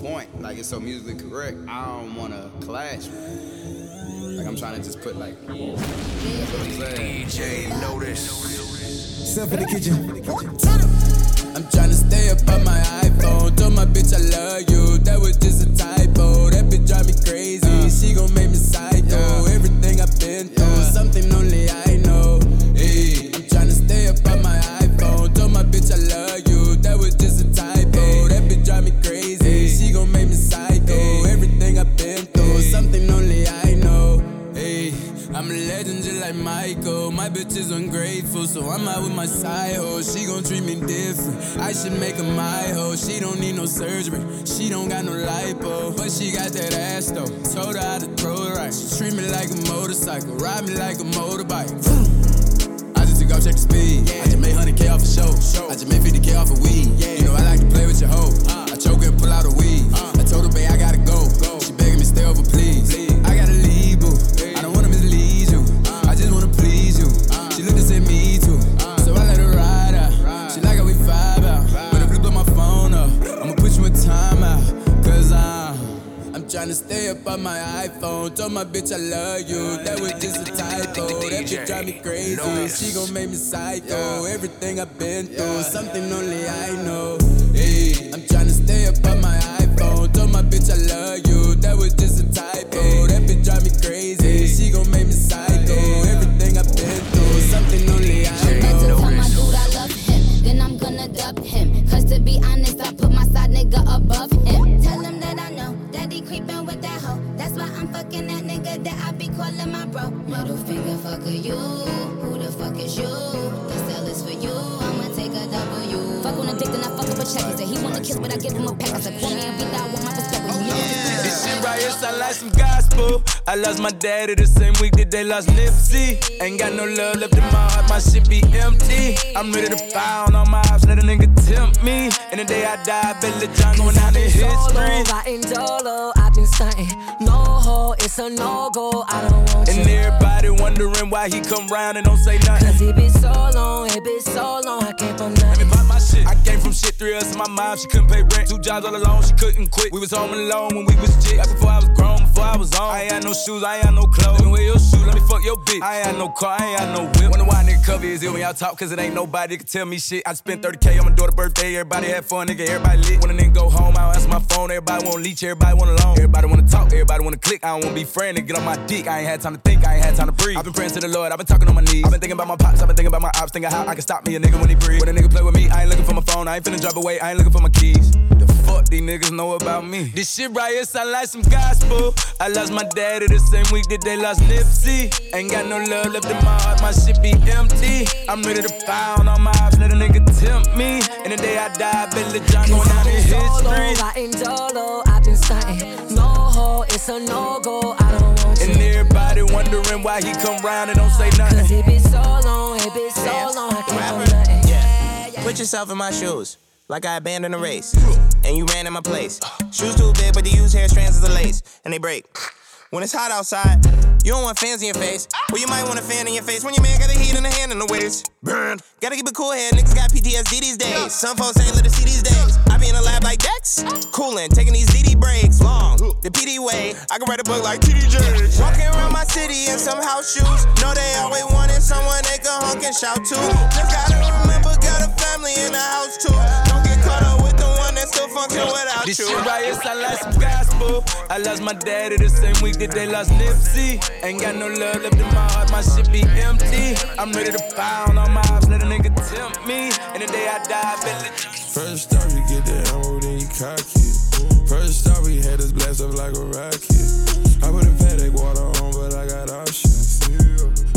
point. Like it's so musically correct. I don't wanna clash. Like I'm trying to just put like. DJ Notice. Step in the kitchen. I'm trying to stay up on my iPhone. Told my bitch I love you. That was just a typo. That bitch drive me crazy. Uh. She gon' make me psycho. Everything I've been through, something only I so I'm out with my side hoe. She gon' treat me different. I should make her my hoe. She don't need no surgery. She don't got no lipo, but she got that ass though. Told her how to throw it right. She treat me like a motorcycle, ride me like a motorbike. I just took off check the speed. I just made 100k off a show. I just made 50k off a weed. You know I like to play with your hoe. I choke and pull out a weed. I told her, babe, I gotta on my iPhone. Told my bitch I love you. That was just a typo. That bitch drive me crazy. She gon' make me psycho. Everything I've been through, something only I know. Hey, I'm tryna stay up on my iPhone. Told my bitch I love you. That was just like some gospel. I lost my daddy the same week that they lost Nipsey. Ain't got no love left in my heart, my shit be empty. I'm ready to fire on all my ops, let a nigga tempt me. And the day I die, I bet Lil John going down in history. I've been stunting. A no go. I don't want And you. everybody wondering why he come round and don't say nothing. Cause it been so long, it been so long, I came from Let me nothing. buy my shit. I came from shit, three of us and my mom, she couldn't pay rent. Two jobs all alone, she couldn't quit. We was home alone when we was. Back before I was grown, before I was on. I ain't had no shoes, I ain't had no clothes. Let me wear your shoe, let me fuck your bitch. I ain't had no car, I ain't had no whip. Wonder why nigga cover his ear when y'all talk, cause it ain't nobody can tell me shit. I spent 30k on my daughter's birthday, everybody had fun, nigga, everybody lit. When a nigga go home, I don't answer my phone, everybody wanna leech, everybody wanna loan. Everybody wanna talk, everybody wanna click. I don't wanna be friend, nigga, get on my dick. I ain't had time to think, I ain't had time to breathe. I've been praying to the Lord, I've been talking on my knees. I've been thinking about my pops, I've been thinking about my ops, thinking how I can stop me a nigga when he breathe. When a nigga play with me, I ain't looking for my phone, I ain't finna drop away, I ain't looking for my keys. The fuck these niggas know about me? This shit right here sound like some gospel. I lost my daddy the same week that they lost Nipsey. Ain't got no love left in my heart, my shit be empty. I'm ready to fire on all my ops, let a nigga tempt me. And the day I die, I bet Lil John going down in Solo, history. riding dolo, I've been stunting. No ho, it's a no go. I don't want you. And you. everybody wondering why he come round and don't say nothing. Cause it been so long, it been so long, I came from nothing. Yeah. Put yourself in my shoes. Like I abandoned a race. And you ran in my place. Shoes too big, but they use hair strands as a lace. And they break. When it's hot outside, you don't want fans in your face. Well, you might want a fan in your face when your man got the heat in the hand and the waist. Burn. Gotta keep it cool head, Niggas got PTSD these days. Some folks ain't let it see these days. I be in the lab like Dex. Coolin', taking these DD breaks. Long. The PD way. I can write a book like TD Jakes. Walking around my city in some house shoes. Know they always wanted someone they can honk and shout to. Just gotta remember, got a family in the house too. Don't get caught up still function without This you. shit right here sound like some gospel. I lost my daddy the same week that they lost Nipsey. Ain't got no love left in my heart, my shit be empty. I'm ready to pound on all my ops, let a nigga tempt me. And the day I die, I bet Lil John First off, you get the ammo, then you cock it. First off, we had us blast up like a rocket. I put a Patek water on, but I got options.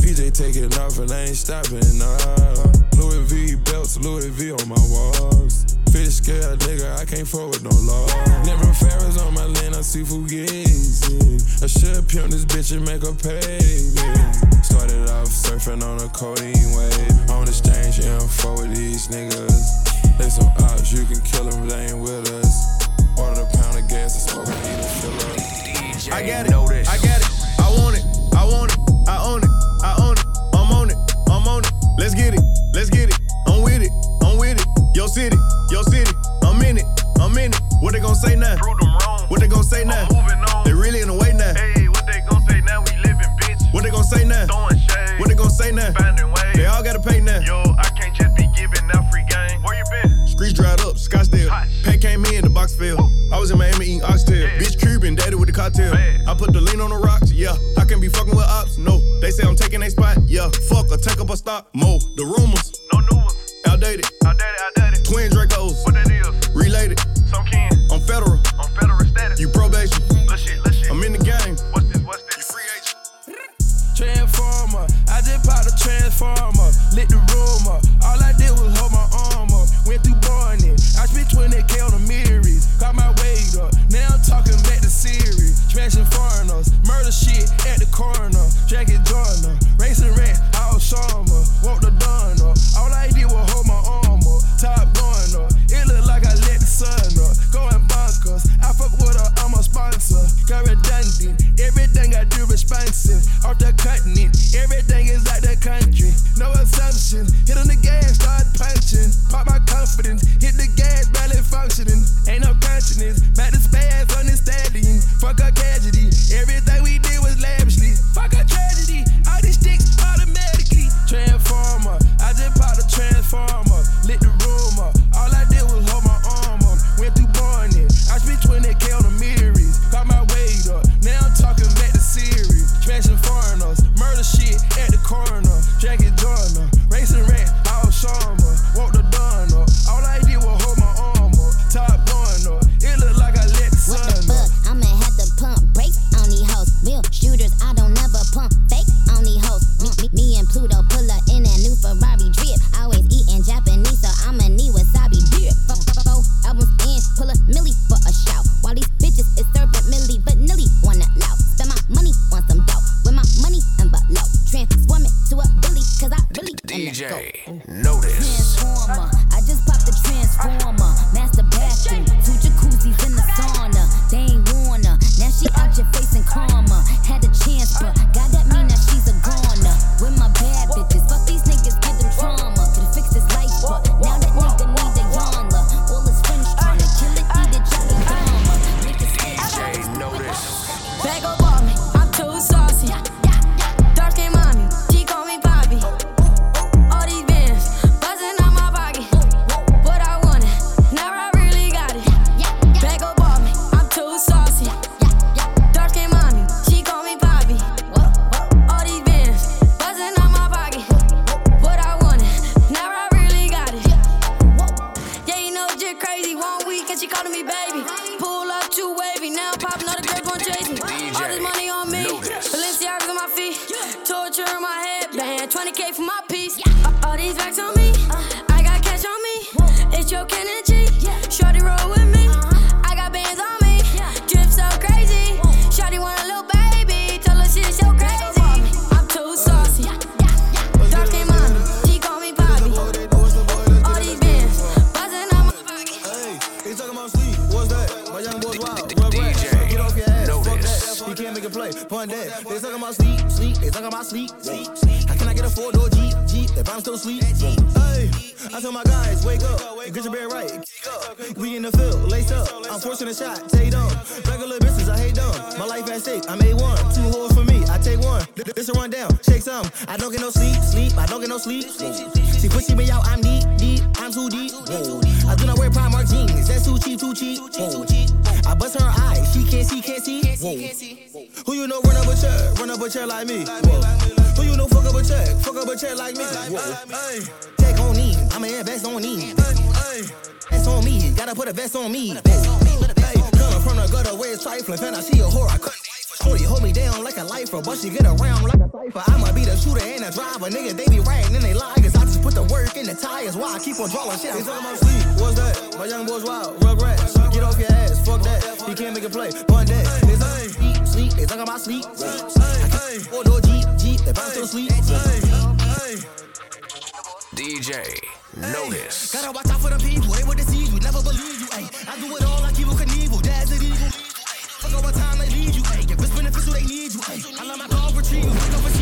PJ taking off and I ain't stopping, nah. Louis V belts, Louis V on my walls. Fish scale, nigga, I can't forward no law. Never Ferris on my land, I see Fugazi. I should pimp this bitch and make her pay me. Started off surfing on a codeine wave. On exchange info with these niggas. They some ops, you can kill them, they ain't with us. Order a pound of gas and smoke, I need a fill up. DJ I got it. Notice. I got it. I want it. I want it. I own it. Let's get it. Let's get it. I'm with it. I'm with it. Yo city. Yo city. I'm in it. I'm in it. What they gonna say now? Prove them wrong. What they gon' say now? I'm moving on. They really in the way now. Hey, what they gon' say now? We living, bitch. What they gon' say now? Throwing shade. What they gon' say now? Finding ways. They all gotta pay now. Yo, I can't just be giving out free game. Where you been? Streets dried up, Scottsdale. Hot. Pack came in, the box fell. I was in Miami eating oxtail. Yeah. Bitch Cuban, daddy with the cocktail. Bad. I put the lean on the take up a stock, mo. The rumors, How can I get a four door Jeep? Jeep. If I'm still sleep. Hey, I tell my guys, wake up. Get your bed right. We in the field. Lace up. I'm forcing a shot. Take them. Regular business. I hate them. My life at stake. I made one. Two holes for me. I take one. Th- This a rundown. Shake some. I don't get no sleep. Sleep. I don't get no sleep. She pushing me out. I'm deep. Deep. I'm too deep. Whoa. I do not wear Primark jeans. That's too cheap. Too cheap. Whoa. I bust her eyes. She can't see. Can't see. Whoa. Who you know run up a check? Run up a check like me. Whoa. Who you know fuck up a check? Fuck up a check like me. Whoa. Hey. Check on me. I'ma invest on me. Vest on me. Gotta put a vest on me. Coming from the gutter where it's trifling. Fan I see a whore. I couldn't Shorty hold me down like a lifer, but she get around like a cipher. I'ma be the shooter and the driver. Niggas, they be riding and they lie. Cause I just put the work in the tires. Why I keep on drawing shit. They talking about sleep. What's that? My young boys wild. Rugrats. Get off your ass. Fuck that. He can't make a play. One day. Sleep. They talking about sleep. Can't four door Jeep. Jeep. If I'm still sleep. DJ notice. Gotta watch out for the people, they would deceive you, never believe you, ayy. I do it all like Evel Knievel, dad's an evil. Fuck over time, they lead you, ayy. If it's beneficial, they need you. I let my dog retrieve you, wake up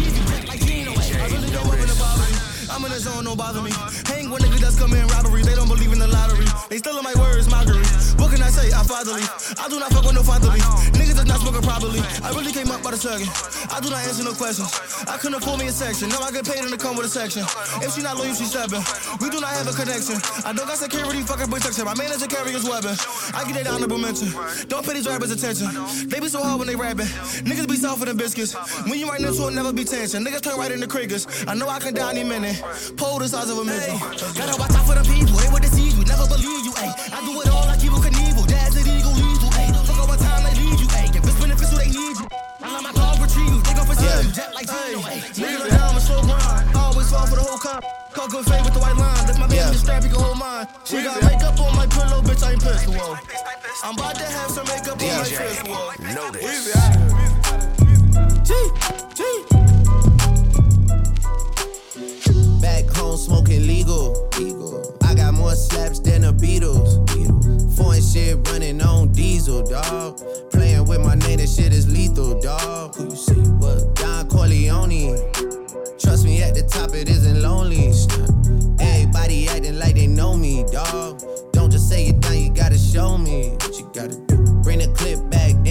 I'm in the zone, don't bother me. Hang with niggas that's coming robbery, they don't believe in the lottery. They still in my words, mockery. What can I say? I follow father. I do not fuck with no fatherly. Niggas is not smoking properly. I really came up by the second. I do not answer no questions. I couldn't afford me a section. No, I get paid in to come with a section. If she not loyal, she stepping. We do not have a connection. I don't got security, fucking protection. My manager carry his weapon. I get that honorable mention. Don't pay these rappers attention. They be so hard when they rapping. Niggas be softer than biscuits. When you right into it, never be tension. Niggas turn right into crickets. I know I can die any minute. Pole the size of a missile. Gotta watch out for the people. They would deceive you. Never believe you. Ayy, I do it all like Evel Knievel. Dad's an eagle, lethal. Ayy, fuck over time, they lead you. Ayy, if it's beneficial, they need you. I let my dog retrieve you. They go for yeah. jet like Gino. Niggas look down, slow grind. Always fall for the whole cop. Call good fade with the white line. If my baby yeah. strap, he can hold mine. She got makeup on my pillow, bitch, I ain't pissed. Whoa. I'm about to have some makeup on my fist. Whoa. Notice. G, G. home smoking legal. I got more slaps than the Beatles. Foreign shit running on diesel, dog. Playing with my name, that shit is lethal, dog. Who you see? What? Don Corleone. Trust me, at the top it isn't lonely. Everybody acting like they know me, dog. Don't just say it down, you gotta show me what you gotta do. Bring the clip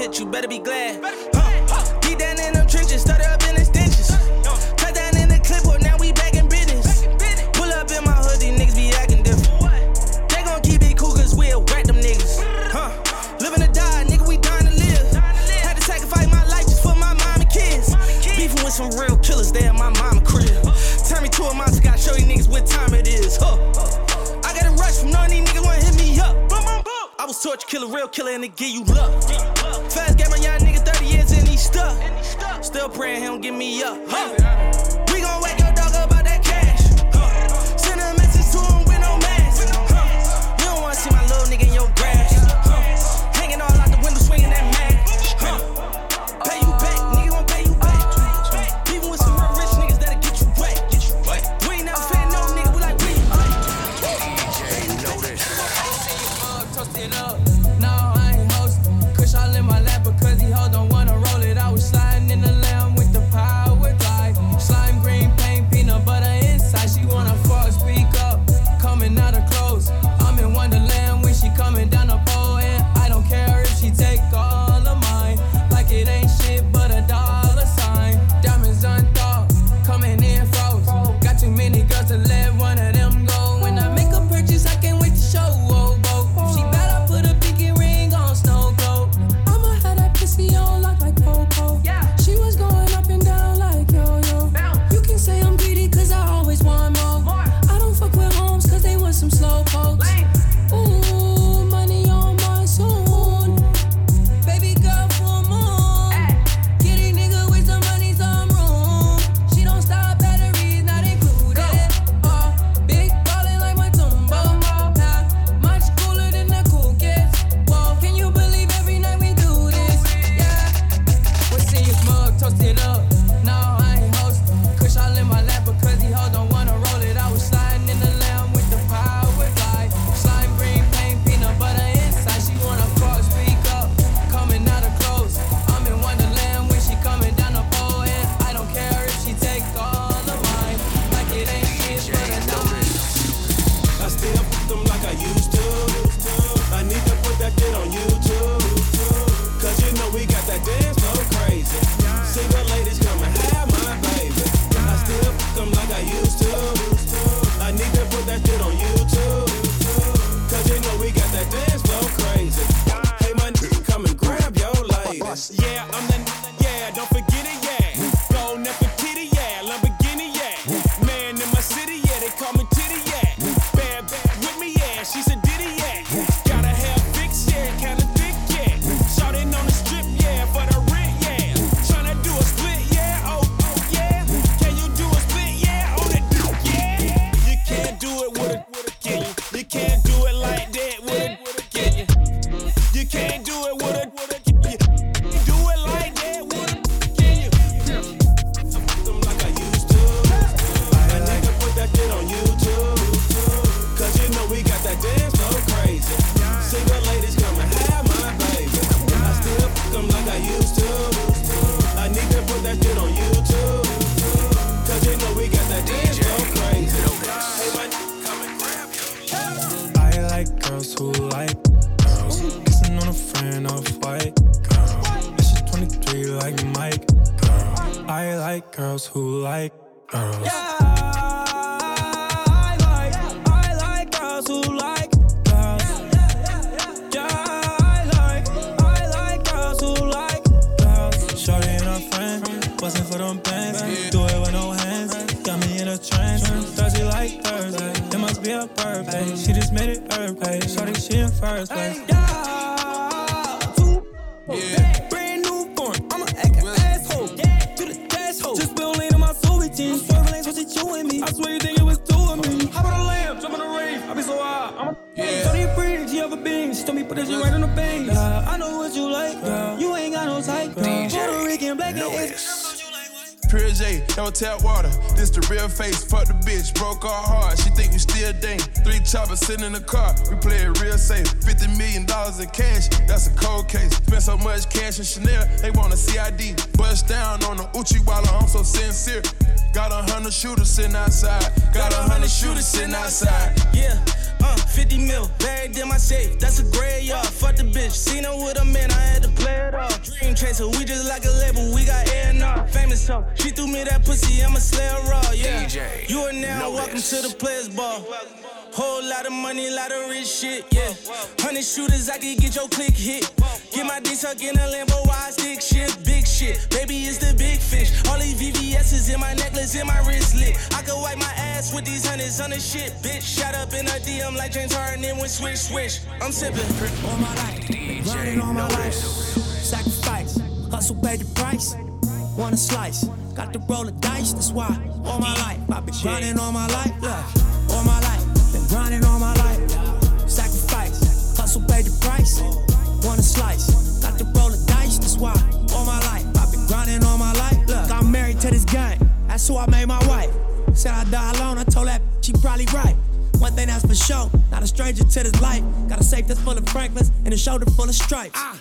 hit, you better be glad. Huh? Deep down in them trenches, started up in extensions. Cut down in the clipboard, now we back in business. Pull up in my hood, these niggas be acting different. They gon' keep it cool, cause we'll wreck them niggas. Huh? Living or die, nigga, we dying to live. Had to sacrifice my life just for my mom and kids. Beefing with some real killers, they at my mama crib. Turn me to a monster, gotta show you niggas what time it is. Huh? I got a rush from none of these niggas wanna hit me up. I was torture killer, real killer, and they give you luck. Don't give me up. Like girls who like girls. Yeah, I like, I like girls who like girls. Yeah, I like, I like girls who like girls. Shorty and her friend, bustin' for them bands. Do it with no hands, got me in a trance. Thursday like Thursday, it must be a birthday. She just made it her pay. Shorty, she in first place. What J, no tap water. This the real face. Fuck the bitch, broke our heart. She think we still dang. Three choppers sitting in the car. We play it real safe. Fifty million dollars in cash, that's a cold case. Spent so much cash in Chanel, they want a CID. Bust down on the Uchi while I'm so sincere. Got a hundred shooters sitting outside. Got a hundred shooters sitting outside. Yeah. Uh, 50 mil, buried in my safe. That's a graveyard. Fuck the bitch. Seen her with a man, I had to play it off. Dream chaser, we just like a label. We got A&R. Famous so she threw me that pussy. I'm a slayer raw. Yeah. DJ, you are now welcome to the players ball. Whole lot of money, lot of rich shit, yeah. Hundred shooters, I can get your click hit. Get my dick suck in a Lambo, wide stick shit, big shit. Baby, it's the big fish. All these VVS's in my necklace, in my wristlet. I could wipe my ass with these hundreds on the shit, bitch. Shot up in a DM like James Harden, then went swish, swish. I'm sipping. All my life, been grinding all my life. Sacrifice, hustle, pay the price. Want a slice, got to roll the dice, that's why. All my life, I've been grinding all my life, yeah. All my life, been grinding all my life. Sacrifice, hustle, pay the price. Want a slice, got to roll the dice, that's why. All my life, I've been grinding all my life, look. I'm married to this gang, that's who I made my wife. Said I die alone, I told that she probably right. One thing that's for sure, not a stranger to this life. Got a safe that's full of Franklins and a shoulder full of stripes. Ah.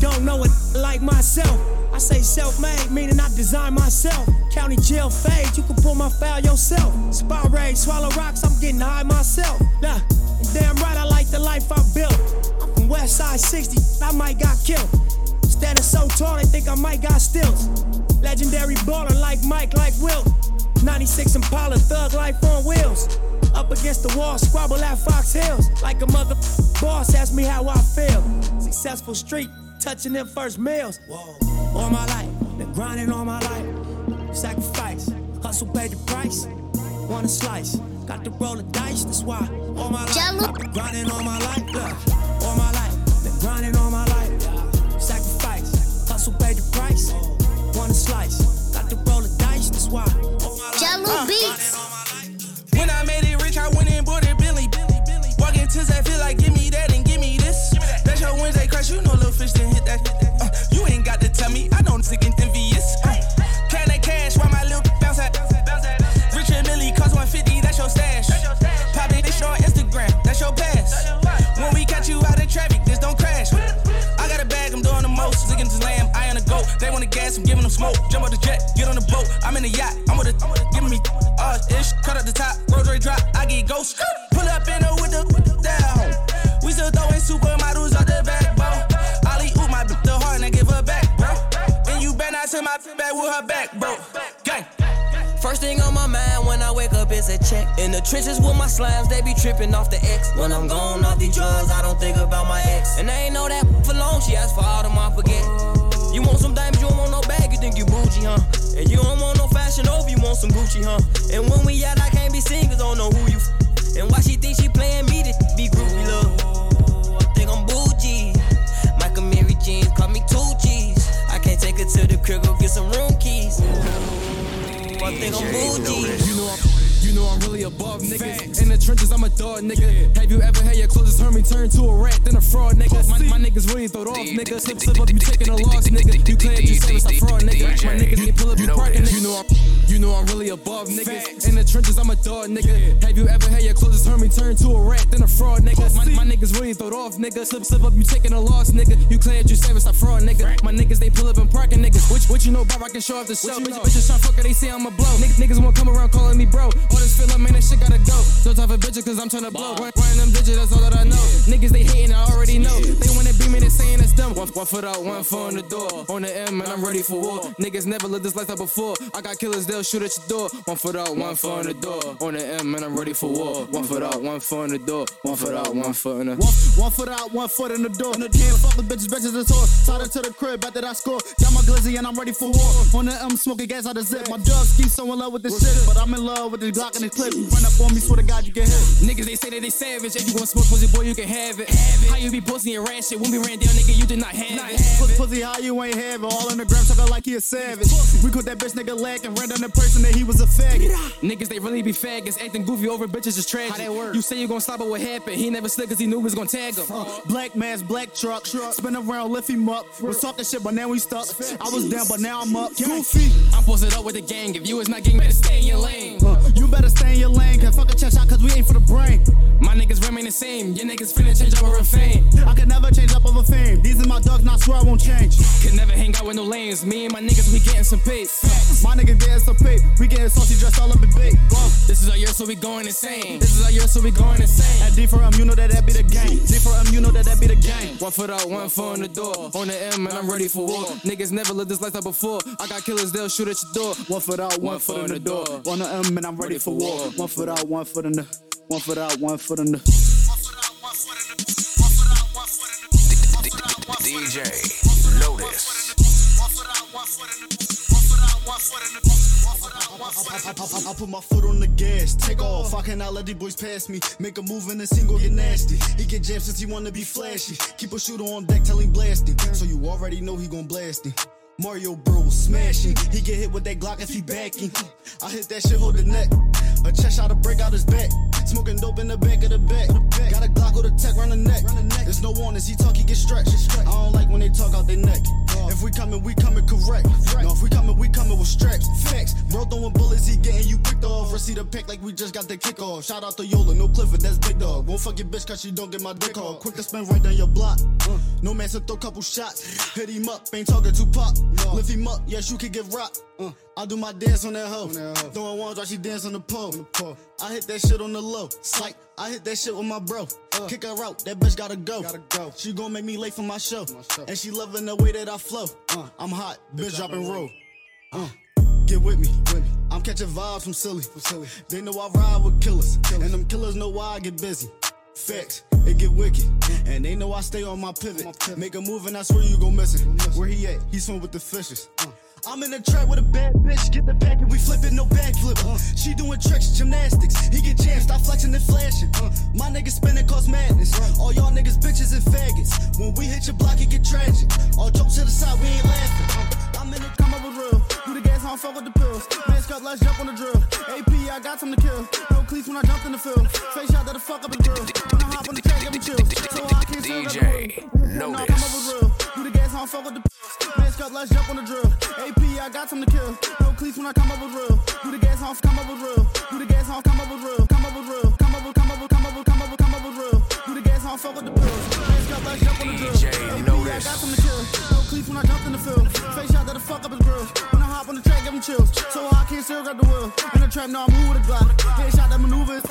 Don't know it like myself. I say self-made, meaning I design myself. County jail fade, you can pull my file yourself. Spot rage, swallow rocks, I'm getting high myself. Nah, damn right I like the life I built. I'm from West Side 60, I might got killed. Standing so tall, they think I might got stills. Legendary baller like Mike, like Wilt. 96 Impala, thug life on wheels. Up against the wall, squabble at Fox Hills. Like a mother boss, ask me how I feel. Successful street, touching them first meals. All my life, been grinding all my life. Sacrifice, hustle, pay the price. Want a slice, got to roll the dice, that's why. All my life, been grinding all my life. Yeah. All my life, been grinding all my life. Sacrifice, hustle, pay the price. Want a slice, got to roll the dice, that's why. All my life, Jello Beats. grinding all my life. When I made it rich, I went and bought it Billy. Walk into that feel like nigga. Slip, slip up, you taking a loss, nigga. You claim you savage, stop fraud, nigga. My niggas, they pull up and parking, nigga. What, what you know about I can show off the show? Bitch, bitches try fuck her, they say I'm a blow. Niggas, niggas won't come around calling me bro. All this feeling, man, that shit gotta go. No type of bitch, cause I'm trying to blow. Run, running them digits, that's all that I know. One, one foot out, one foot on the door. On the M, and I'm ready for war. Niggas never lived this lifestyle before. I got killers, they'll shoot at your door. One foot out, one foot on the door. On the M, and I'm ready for war. One foot out, one foot on the door. One foot out, one foot in the. One, one foot out, one foot in the door. Can't fuck with bitches, bitches and tour. Side her to the crib, bet that I score. Got my glizzy and I'm ready for war. On the M, smoking gas out the zip. My dog ski so in love with this shit, but I'm in love with this Glock and this clip. Run up on me, swear to God you get hit. Niggas, they say that they savage. If you gon' smoke pussy, boy, you can have it. How you be posting your rat when we ran down, nigga, you did not have it. Pussy, pussy, how you ain't have it? All in the gram, talking like he a savage. We caught that bitch nigga lack and ran down the person that he was a faggot. Niggas, they really be faggots, acting goofy over bitches is tragic. How that work? You say you gon' stop, but what happened? He never slid cause he knew we was gon' tag him. Uh, black mask, black truck, spin around, lift him up. Was talking shit, but now we stuck. I was down, but now I'm up. Goofy. I'm posted up with the gang. If you is not gang, better stay in your lane. Uh, you better stay in your lane, cause fuck a chest shot, cause we ain't for the brain. My niggas remain the same. Your niggas finna change over a fame. I can never change up over fame. These are my dogs, and I swear I won't change. Could never hang out with no lanes. Me and my niggas, we getting some pay. My niggas getting some pay. We getting saucy, dressed all up in bait. Whoa. This is our year, so we going insane. This is our year, so we going insane. At D for M, you know that that be the game. D for M, you know that that be the game. One foot out, one foot on the door. On the M, and I'm ready for war. Niggas never lived this lifestyle before. I got killers, they'll shoot at your door. One foot out, one, foot in the door. On the M, and I'm ready for war. One foot out, one foot in the. One foot out, one foot in the. DJ, notice. I put my foot on the gas, take off. I cannot let these boys pass me. Make a move and the single get nasty. He get jammed since he wanna be flashy. Keep a shooter on deck till he blasting. So you already know he gon' blast him. Mario bro smashing. He get hit with that Glock if he backing. I hit that shit, hold the neck. A chest shot to break out his back. Smoking dope in the back of the back. Got a Glock with a tech round the neck. There's no warnings, he talk, he get stretched. I don't like when they talk out their neck. If we coming, we coming correct. No, if we coming, we coming with straps. Facts. Bro throwing bullets, he getting you picked off. Receive the pack like we just got the kickoff. Shout out to Yola, no Clifford, that's big dog. Won't fuck your bitch cause she don't get my dick off. Quick to spin right down your block. No man to throw a couple shots. Hit him up, ain't talking too pop. Lift him up, yes, you can get rocked. Uh, I do my dance on that hoe. Throwing ones while she dance on the pole. I hit that shit on the low. Psych, I hit that shit with my bro. Kick her out, that bitch gotta go. Gotta go. She gon' make me late for my show. And she loving the way that I flow. Uh, I'm hot, bitch dropping roll. Uh, get with me. I'm catching vibes from silly. silly They know I ride with killers. And them killers know why I get busy. Facts, it get wicked. And they know I stay on my pivot. Make a move and I swear you gon' miss it. Where he at? He swim with the fishes. I'm in the trap with a bad bitch, get the pack and we flip it, no backflip. Uh, she doing tricks, gymnastics. He get jammed, stop flexing and flashing. Uh, my niggas spinning cause madness. All y'all niggas bitches and faggots. When we hit your block, it get tragic. All jokes to the side, we ain't laughing. Uh, I'm in the come up with real. Do the gas, I don't fuck with the pills. Man, cut, let's jump on the drill. AP, I got some to kill. No cleats when I jumped in the field. Face shot that the fuck up the grill. When I hop on the track, get me chills. So I can't DJ, Now I come up with real. Do the gas, I don't fuck with the pills. Man, cut, let's jump on the drill. AP, I got some to kill. No cleats when I come up with real. Do the gas, I don't come up with real. Do the gas, I don't come up with real. Come up with real. Come up with, come up with, come up with, come up with, come up with real. Do the gas, I don't fuck with the pills. Jump drill. AP, I got some kill. No when I jumped in the field. Face shot that the fuck up his grill. When I hop on the track, give him chills. So I can't still grab the wheel. In the trap, now I'm move with a Glock. Headshot that maneuver is.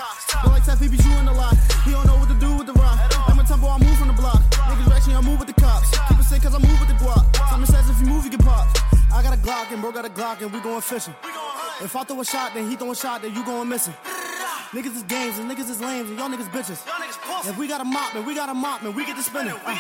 Don't like that PB in the lot. He don't know what to do with the rock. I'm a tempo, I move from the block. Niggas reaction, I move with the cops. Keep it sick cause I move with the guap. Simon says if you move, you get popped. I got a Glock and bro got a Glock and we going fishing. If I throw a shot, then he throw a shot, then you going missing. Niggas is games and niggas is lames and y'all niggas bitches. If we got a mop, man, we got a mop, man, we get to spinning. Uh,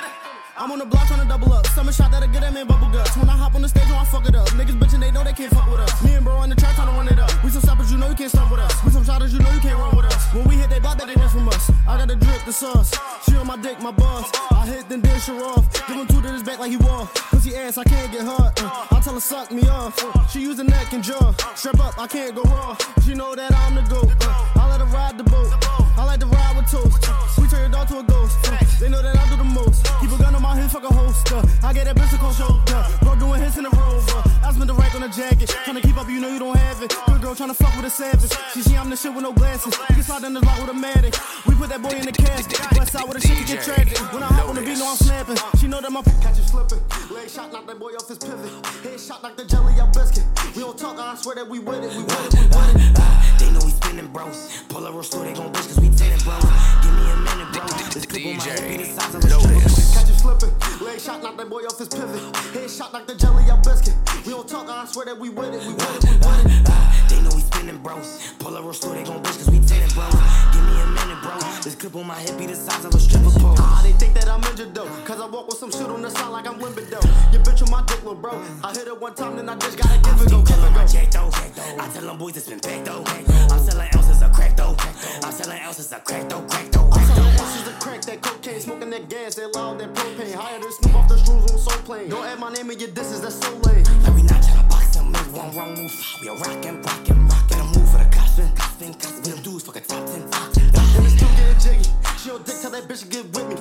I'm on the block trying to double up. Summer shot that'll get that man bubble guts. When I hop on the stage, when I fuck it up. Niggas bitchin', they know they can't fuck with us. Me and bro in the trap trying to run it up. We some stoppers, you know you can't stop with us. We some shotters, you know you can't run with us. When we hit, they block that they dance from us. I got the drip, the sauce. She on my dick, my boss. I hit, then dish her off. Give him two to his back like he wall. Pussy ass, I can't get hard. Uh, I tell her suck me off. She use the neck and jaw. Strap up, I can't go wrong. She know that I'm the goat. Uh, I let her ride the boat. I like to ride with toast. We turn it dog to a ghost. Uh, they know that I do the most. Keep a gun on my hip, fuck a holster. I get that bitch to show. Uh, bro doing hits in the rover. I spent the rack on a jacket. Tryna keep up, you know you don't have it. Good girl tryna fuck with a savage. She see I'm the shit with no glasses. We can slide in the block with a matic. We put that boy in the casket. West side with a shit to get tragic. When I hop on the beat, know I'm snapping. She know that my catch you slipping. Leg shot, knock that boy off his pivot. Head shot, knock the jelly out biscuit. We don't talk, I swear that we with it. We with it, we with it. They know we spinning bros. Pull a roll store, they gon' bitch cause we tenant bros. Give me a minute, bro. This clip on my head be the size of a stripper. Slipping. Leg shot, knock that boy off his pivot. Head shot, knock the jelly out biscuit. We don't talk, I swear that we with it. We with it, we with it. They know we spinning bros. Pull a roll store, they gon' bitch cause we tenant bros. Give me a minute, bro. This clip on my head be the size of a stripper pole. Ah, they think that I'm injured though. Cause I walk with some shit on the side like I'm Wimbledon. Your bitch on my dick, little bro. I hit it one time, then I just gotta give it go. Give it go. check though. I tell them boys it's been packed though. I'm selling ounces of crack though. I'm selling ounces of crack though. Crack though. I'm selling crack, that cocaine, smoking that gas, that loud, that propane. Higher than Snoop off the shrooms on Soul Plane. Don't add my name in your disses, that's so lame. Like we not tryna box them, make one wrong move. We a rockin', rockin', rockin'. a move for the cospin, cospin, cospin. Them dudes fuck a top 10, top 10, top 10. And it's still getting jiggy. She don't dick, tell that bitch to get with me.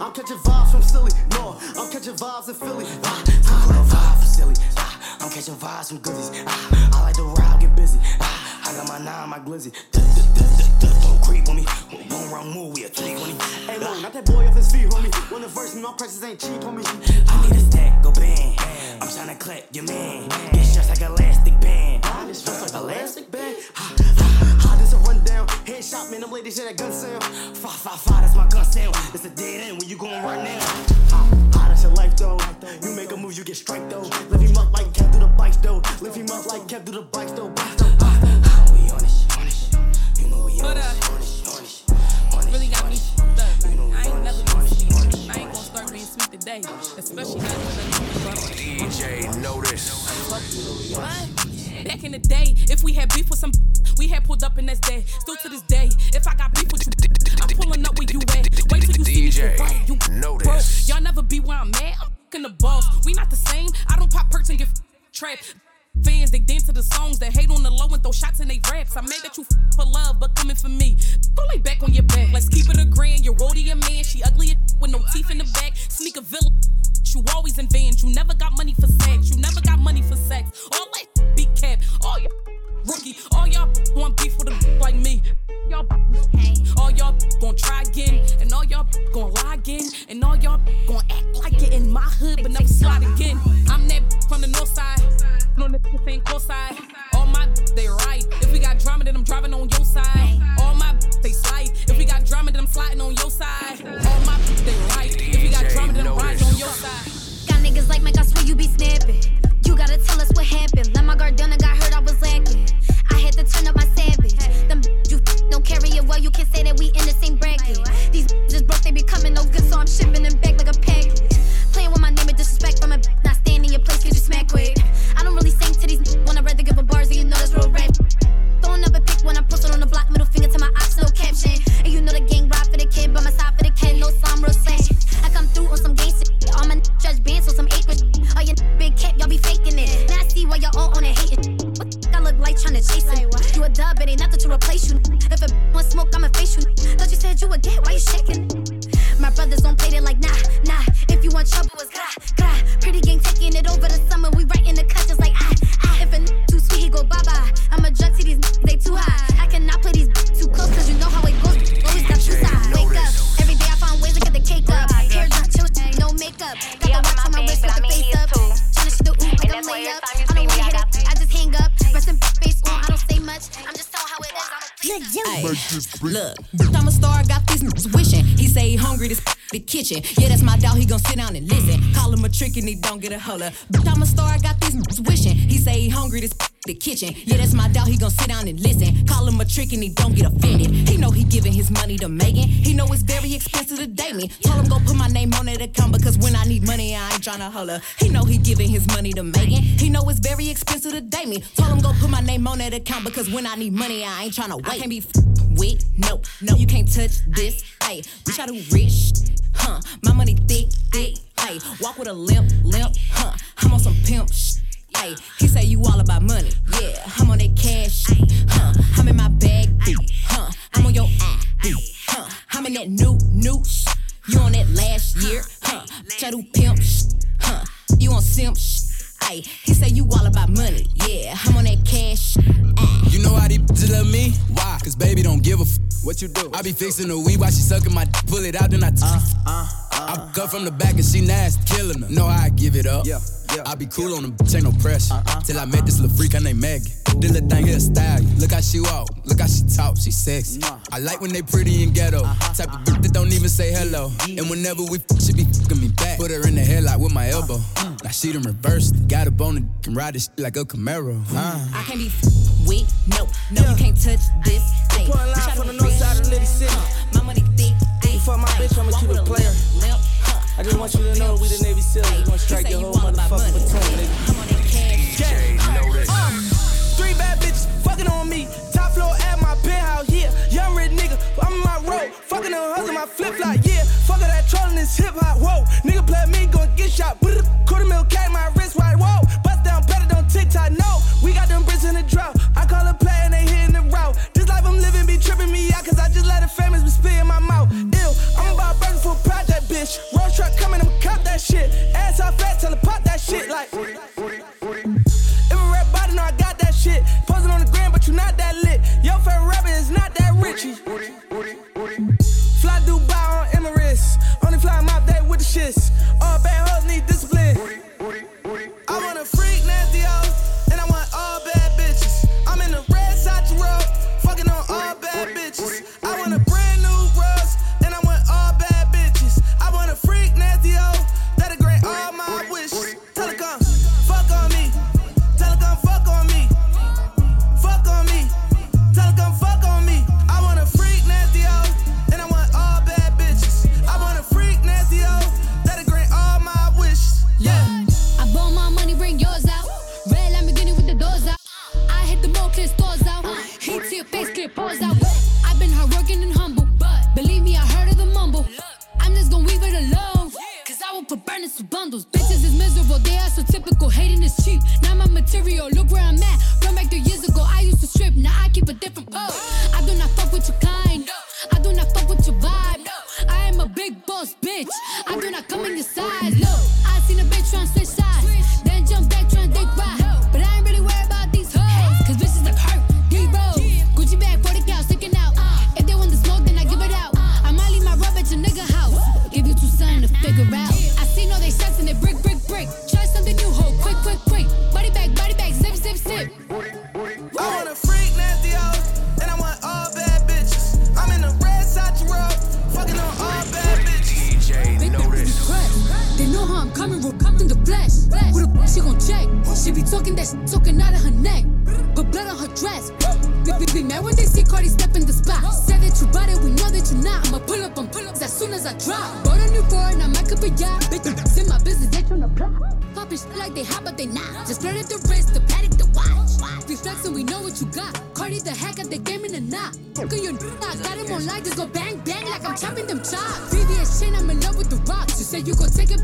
I'm catching vibes from Silly. No, I'm catching vibes in Philly. Ah, I'm a vibe for silly. I'm catching vibes from goodies. I like to ride, get busy. I got my nine, my glizzy. Don't creep on me. One wrong move, we a tweak on me. Hey, Mo, not that boy off his feet, homie. When the verse, me, my prices ain't cheap, homie. I need a stack, go bang. I'm tryna clap your man. Get stretched like elastic band. Get stretched like elastic band. This a rundown. Headshot, man, them ladies hear that gun sound. Five, five, five, that's my gun sound. It's a dead end when you gon' run now. Ah, that's your life though. You make a move, you get strike though. Lift him up like kept through the bikes though. Lift him up like kept through the bikes though. Bikes though. Ah, we on it, on it. You know we on But, today. Especially not DJ Notice. What? Back in the day, if we had beef with some, we had pulled up in that's day. Still to this day, if I got beef with you, I'm pulling up where you at. Wait till you see me DJ for right. You Notice. broke. Y'all never be where I'm at. I'm the boss. We not the same. I don't pop perks and get trapped. Fans, they dance to the songs that hate on the low and throw shots in they raps. I made that you f- for love, but coming for me. Go lay back on your back. Let's keep it a grand. Your roadie a man. She ugly with no teeth in the back. Sneak a villa. You always in vans. You never got money for sex. You never got money for sex. All that be cap. All y'all rookie. All y'all want beef with a like me. Y'all all y'all gon' try again, and all y'all gon' lie again, and all y'all gon' act like it in my hood, but never slide again. I'm that from the north side, on the same coast side. All my they right. If we got drama, then I'm driving on your side. All my they slide. If we got drama, then I'm sliding on your side. All my they right. If we got drama, then I'm riding on your side. Got niggas like Mike, I swear you be snapping. You gotta tell us what happened. Let my guard down and got hurt, I was lacking. I had to turn up my savage. Them you don't carry it well, you can say that we in the same bracket. These just broke, they be coming no good, so I'm shipping them back like a package. Playing with my name and disrespect from a bars, and you know that's real rap. Throwing up a pic when I posted on the block, middle finger to my ops, no caption. And you know the gang ride for the kid, by my side for the kid, no slime, real slash. I come through on some gangsta shit. All my judge bands, so some eight All your big cap, y'all be faking it. Now I see why y'all all on it hating. What the I look like tryna chase it? You a dub, it ain't nothing to replace you. If a want smoke, I'ma face you. Thought you said you would get, why you shaking? My brothers don't play it like nah, nah. If you want trouble, it's gra, gra. Pretty gang taking it over the summer. We in the cut just like Look, I'm a star, got these niggas wishing. He say he hungry, this the kitchen. Yeah, that's my dog, he gon' sit down and listen. Call him a trick and he don't get a holler. I'm a star, I got these niggas wishing. Say he hungry, this the kitchen. Yeah, that's my dog, he gon' sit down and listen. Call him a trick and he don't get offended. He know he giving his money to Megan. He know it's very expensive to date me. Told him go put my name on that account because when I need money, I ain't tryna holler. He know he giving his money to Megan. He know it's very expensive to date me. Told him go put my name on that account because when I need money, I ain't tryna wait. I can't be f- with, no, no, you can't touch this. Hey, we try to rich, huh? My money thick, thick, hey. Walk with a limp, limp, huh? I'm on some pimp sh- Ay, he say you all about money. Yeah, I'm on that cash. Huh, I'm in my bag. Huh, I'm on your ass. Huh, I'm in that new, new. You on that last year. Huh, bitch, I do pimp. Huh, you on simp. Ay, he say you all about money. Yeah, I'm on that cash. You know how these bitches love me? Why? Cause baby don't give a f. What you do? I be fixing the weed while she sucking my d- pull it out, then I uh, t- uh, uh. I cut from the back and she nasty, killing her. Know how I give it up. Yeah. Yeah, I be cool on them, bitch, ain't no pressure. Till I met this little freak, her name Maggie. This little thing here style. Look how she walk, look how she talk, she sexy. I like when they pretty and ghetto. Uh-huh, Type of uh-huh. bitch that don't even say hello. And whenever we f, she be fucking me back. Put her in the headlock with my elbow. Uh-huh. Now she done reversed. Got a bone and can ride this like a Camaro. Uh. I can't be f- with, no, no, you can't touch this. Ay, Pulling line try to from the north side of Liddy City. My money thick. You fuck my bitch, I'ma keep it a player. I just want you to know we the Navy SEALs. We gon' strike your whole motherfucking I seen like they hot, but they not. Just flirt at the wrist, the Patek, the watch. We flexin', we know what you got. Cardi the heck at the game in the knot. Look at your n- I got him on live, just go bang, bang like I'm chopping them chops. VVS chain, I'm in love with the rocks. You say you gon' take it,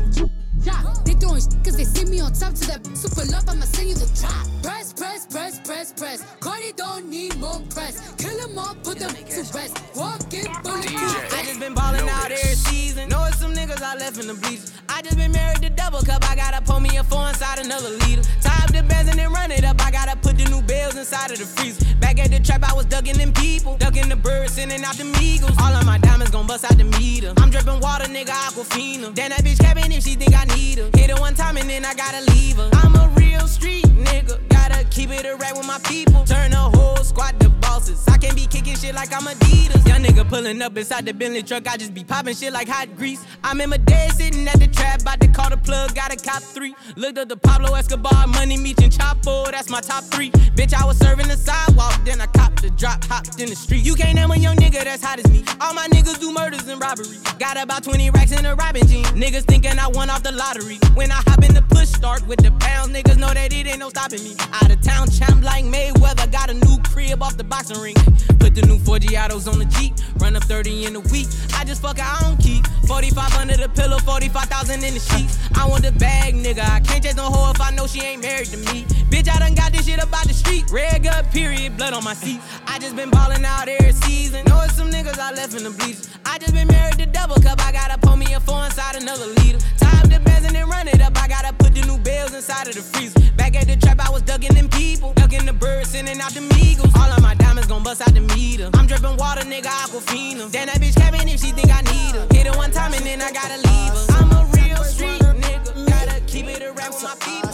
Yeah, They throwing shit cause they see me on top to that super love, I'ma send you the drop. Press, press, press, press, press. Cardi don't need more press. Kill them all, put them to rest. Walk in, bulletproof. I just been ballin' out every season. Know it's some niggas I left in the bleachers. I just been married to double cup. I gotta pull me a four inside another liter. Tie up the bands and then run it up. I gotta put the new bells inside of the freezer. Back at the trap, I was ducking them people. Ducking the birds, sending out the eagles. All of my diamonds gon' bust out the meter. I'm dripping water, nigga, aquafina. Then that bitch cabin if she think I need her. Hit her one time and then I gotta leave her. I'm a real street nigga. Keep it a rap with my people. Turn the whole squad to bosses. I can't be kicking shit like I'm Adidas. Young nigga pulling up inside the Bentley truck. I just be popping shit like hot grease. I'm in my day sitting at the trap, about to call the plug. Got a cop three. Looked up the Pablo Escobar, money meeting Chapo. That's my top three. Bitch, I was serving the sidewalk, then I copped the drop, hopped in the street. You can't name a young nigga that's hot as me. All my niggas do murders and robbery. Got about 20 racks in a robbing jean. Niggas thinking I won off the lottery. When I hop in the push start with the pounds, niggas know that it ain't no stopping me. Out of Town champ like Mayweather, got a new crib off the boxing ring. Put the new Forgiatos on the Jeep, run up 30 in a week. I just fuck it, I don't keep. 45 under the pillow, 45,000 in the sheets. I want the bag, nigga. I can't chase no hoe if I know she ain't married to me. Bitch, I done got this shit about the street. Red gut, period, blood on my seat. I just been ballin' out every season. Know it's some niggas I left in the bleachers. I just been married to double cup. I gotta pull me a four inside another leader. Time the bands and then run it up. I gotta put the new bells inside of the freezer. Back at the trap, I was ducking them people. Ducking the birds, sending out the eagles. All of my diamonds gon' bust out the meter. I'm dripping water, nigga, Aquafina. Then that bitch cabin if she think I need her. Hit her one time and then I gotta leave her. I'm a real street nigga. Gotta keep it around with my.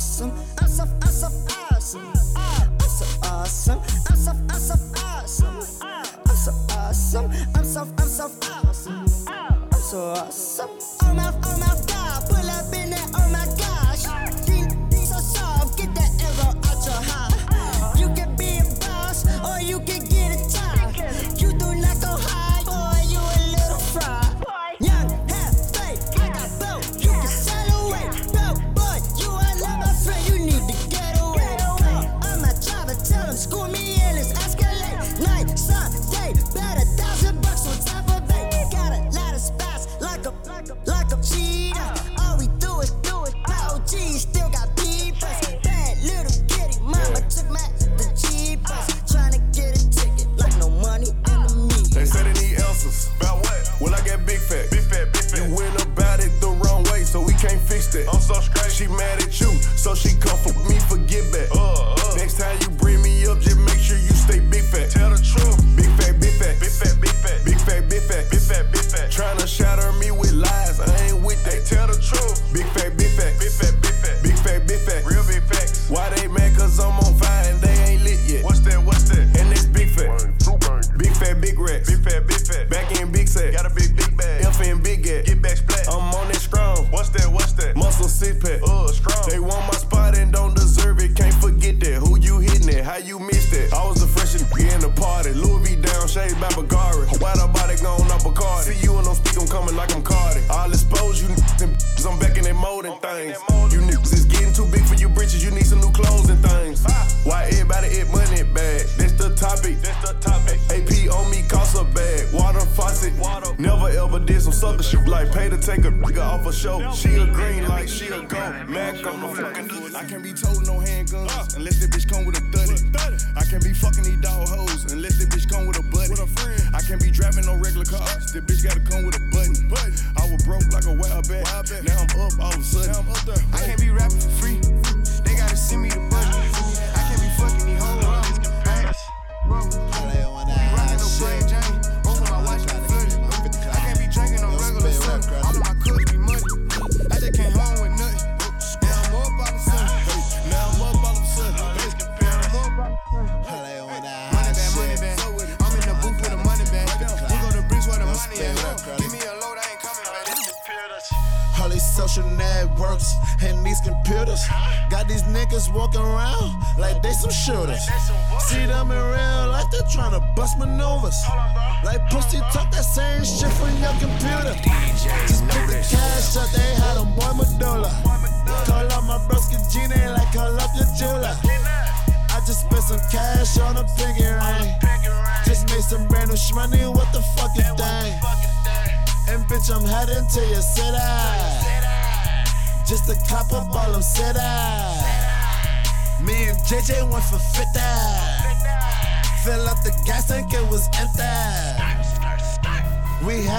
awesome. I'm so, I'm so awesome. I'm so awesome. I'm so, I'm so awesome. I'm so awesome. I'm so, I'm so awesome. I'm so awesome. Oh my, oh my.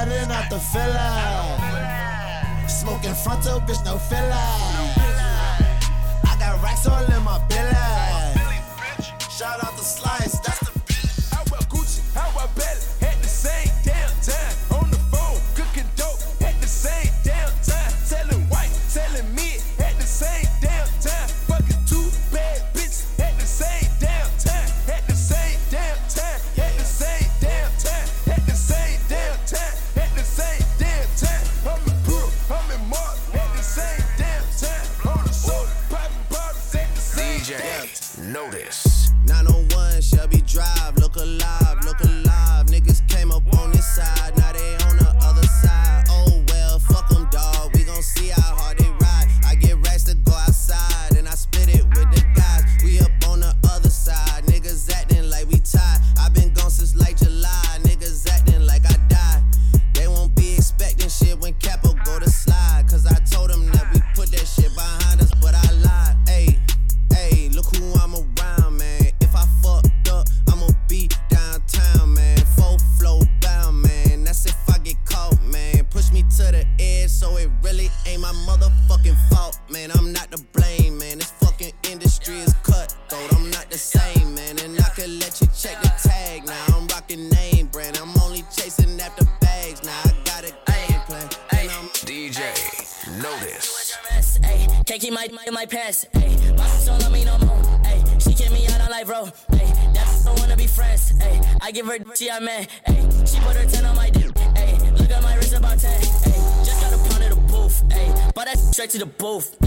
riding out the fella. Smoking frontal, bitch, no fella. I got racks all in Notice. 901 Shelby Drive. both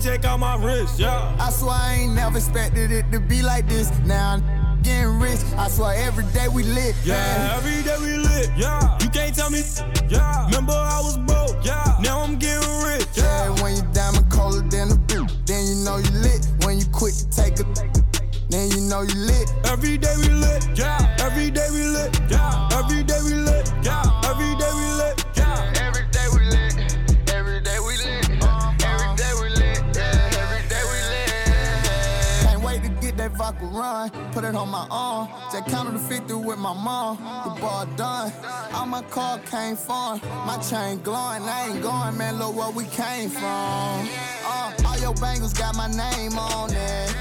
check out my wrist, yeah. I swear I ain't never expected it to be like this. Now I'm getting rich. I swear every day we lit. Yeah, man. every day we lit. Yeah, you can't tell me. Yeah, remember I was it on my own. Just counted the 50 with my mom. The ball done. All my car came far. My chain glowing. I ain't going, man. Look where we came from. Uh, all your bangles got my name on it.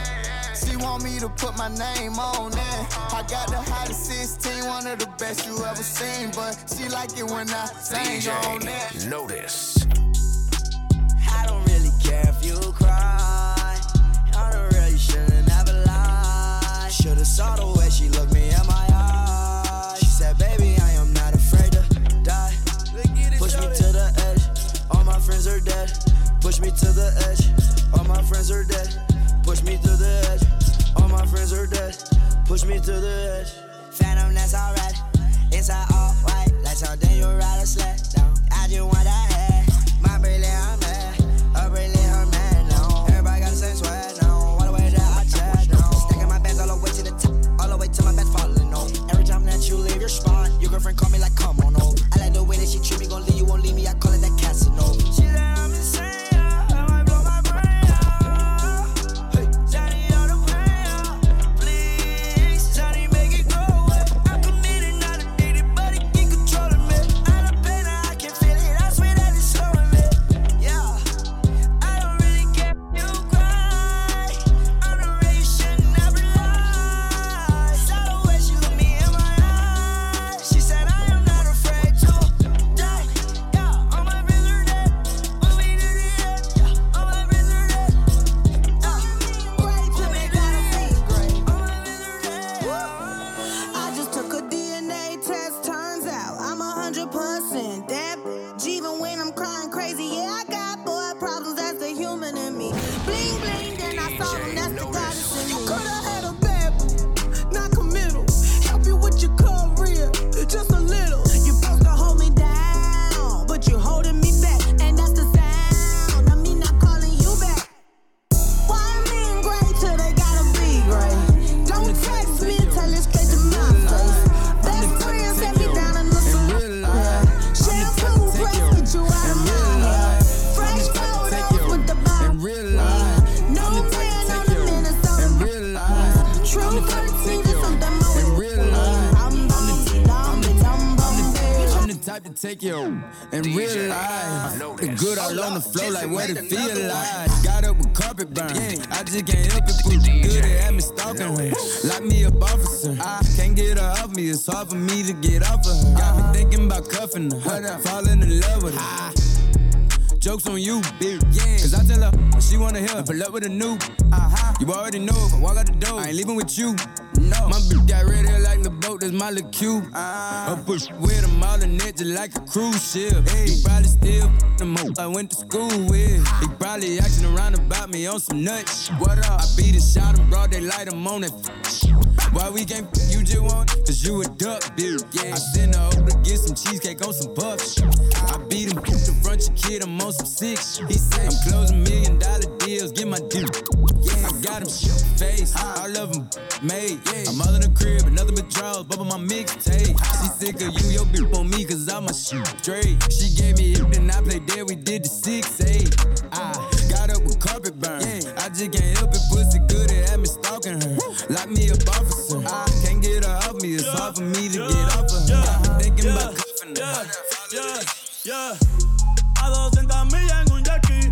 She want me to put my name on it. I got the hottest 16, one of the best you ever seen. But she like it when I sing on it. Notice. I don't really care if you cry. to the way she looked me in my you and realize the good all on the floor, like what it feel like. Got up with carpet burn. I just can't help it, put good at me stalking her. Like me up, officer. I can't get her off me, it's hard for me to get off of her. Got me thinking about cuffing her, falling in love with her. Jokes on you, bitch. Yeah. Cause I tell her she wanna hear. Pull up with a new. Uh-huh. You already know if I walk out the door, I ain't leaving with you. No. My bitch got red hair like the boat, that's my little cue. Uh-huh. I push with them all in it just like a cruise ship. Hey. He probably still the mo I went to school with. He probably asking around about me on some nuts. What up? I beat and shot him, broad daylight, I'm on that. Why we can't f- you just want? Cause you a duck, bitch. Yeah. I sent her over to get some cheesecake on some puffs. I beat him the front your kid, I'm on some six. He said, I'm closing million dollar deals, get my due. Yeah. I got him face, all of them made. I'm all in the crib, another but draws, bubble my mixtape. She sick of you, your bitch on me, cause all my shit straight. She gave me it, then I played there, we did the six, eight. I got up with carpet burn. I just can't help it, pussy good, it had me stalking her. Like me a officer. I can't get her off me, it's hard for me to get off of her. Got me thinking about cuffing her. Yeah, yeah. A 200 millas en un jackie.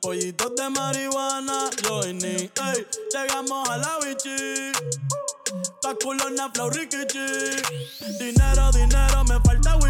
Pollitos de marihuana, joining. Ey, llegamos a la bichi. Ta flow rikichi. Dinero, dinero, me falta wichi.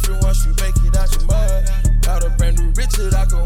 Different once you make it out your mud. Got a brand new Richard, I can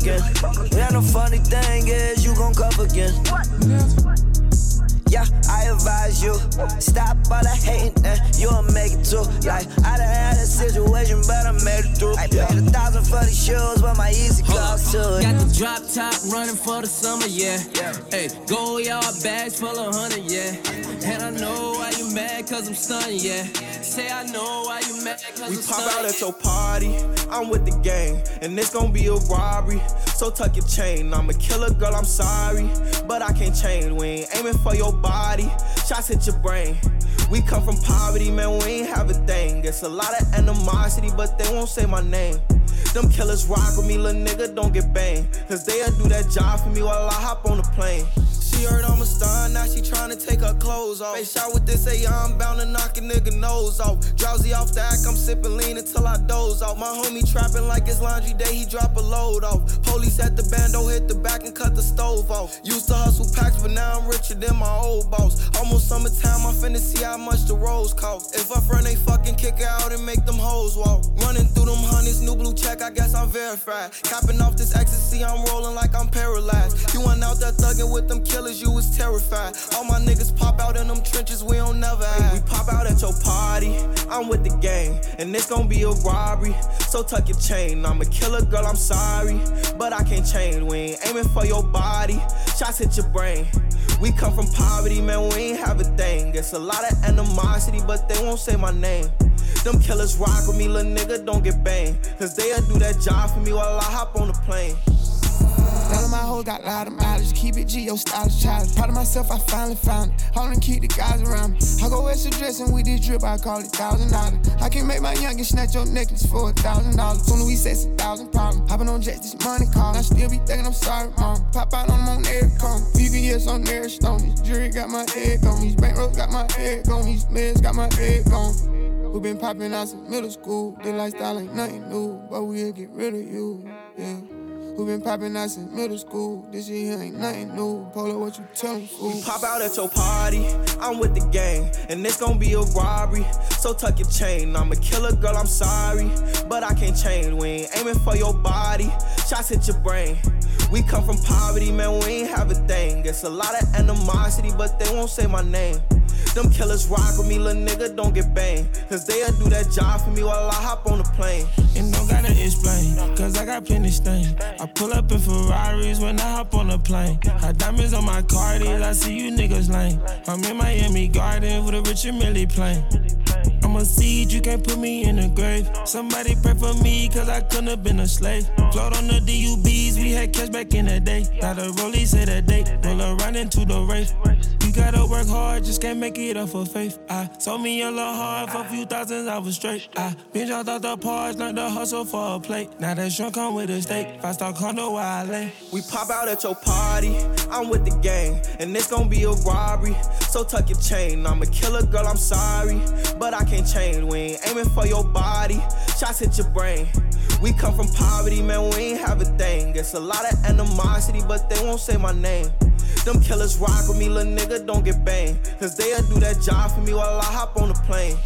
again. And the funny thing is, you gon' cuff again. Yeah, I advise you. Stop all the hating and you'll make it too. Like, I done had a situation, but I made it through. I paid a thousand for these shoes, but my easy cost too. Got the drop top running for the summer, yeah. Hey, go yard bags full of honey, yeah. Cause I'm stunned, yeah. Say I know why you mad, cause We I'm pop out at your party, I'm with the gang, and it's gonna be a robbery. So tuck your chain, I'm a killer girl, I'm sorry. But I can't change, we ain't aiming for your body. Shots hit your brain. We come from poverty, man, we ain't have a thing. It's a lot of animosity, but they won't say my name. Them killers rock with me, little nigga, don't get banged. Cause they'll do that job for me while I hop on the plane. She heard I'm a star, now she tryna take her clothes off. Face shot with this AR, I'm bound to knock a nigga nose off. Drowsy off the act, I'm sipping lean until I doze off. My homie trapping like it's laundry day, he drop a load off. Police at the bando, hit the back and cut the stove off. Used to hustle packs, but now I'm richer than my old boss. Almost summertime, I'm finna see how much the rolls cost. If I front, they fucking kick her out and make them hoes walk. Running through them honeys, new blue check, I guess I'm verified. Capping off this ecstasy, I'm rolling like I'm paralyzed. You went out there thugging with them killers, you was terrified. All my niggas pop out in them trenches, we don't never hide. We pop out at your party, I'm with the gang, and it's gonna be a robbery. So tuck your chain, I'm a killer girl, I'm sorry. But I can't change, we ain't aiming for your body. Shots hit your brain. We come from poverty, man, we ain't have a thing. It's a lot of animosity, but they won't say my name. Them killers rock with me, little nigga, don't get banged. Cause they'll do that job for me while I hop on the plane. None of my hoes got lot of mileage. Keep it G, yo, stylish challenge. Proud of myself, I finally found it. Hold and keep the guys around me. I go extra dressing with this drip, I call it thousand dollars. I can make my youngest snatch your necklace for a thousand dollars. Soon as we sex a thousand problems. Hopping on jets, this money call. I still be thinking I'm sorry, mom. Pop out on them on every. VVS on every stone. This jury got my head gone. These bankrolls got my head gone. These meds got my head gone. We been popping out since middle school. This lifestyle ain't nothing new, but we'll get rid of you. Yeah. We been popping out since middle school. This shit here ain't nothing new. Polo, what you tellin', fool? We pop out at your party, I'm with the gang, and it's gonna be a robbery. So tuck your chain, I'm a killer girl, I'm sorry. But I can't change, we ain't aiming for your body. Shots hit your brain. We come from poverty, man, we ain't have a thing. It's a lot of animosity, but they won't say my name. Them killers rock with me, little nigga, don't get banged. Cause they'll do that job for me while I hop on the plane. And don't gotta explain, cause I got plenty stain. I pull up in Ferraris when I hop on the plane. Hot diamonds on my Cardis, I see you niggas lame. I'm in Miami Garden with a Richard Millie plane. I'm a seed, you can't put me in a grave. Somebody pray for me, cause I couldn't have been a slave. Float on the DUBs, we had cash back in the day. Now the rollie say that date, roll around into the race. You gotta work hard, just can't make it up for faith. I told me a little hard for a few thousands, I was straight. I been out the parts, learned to hustle for a plate. Now that shrimp come with a steak, fast talk condo where I lay. We pop out at your party, I'm with the gang, and it's gonna be a robbery. So tuck your chain, I'm a killer girl, I'm sorry. But I can't change, we ain't aiming for your body. Shots hit your brain. We come from poverty, man, we ain't have a thing. It's a lot of animosity, but they won't say my name. Them killers rock with me, little nigga, don't get banged. Cause they'll do that job for me while I hop on the plane.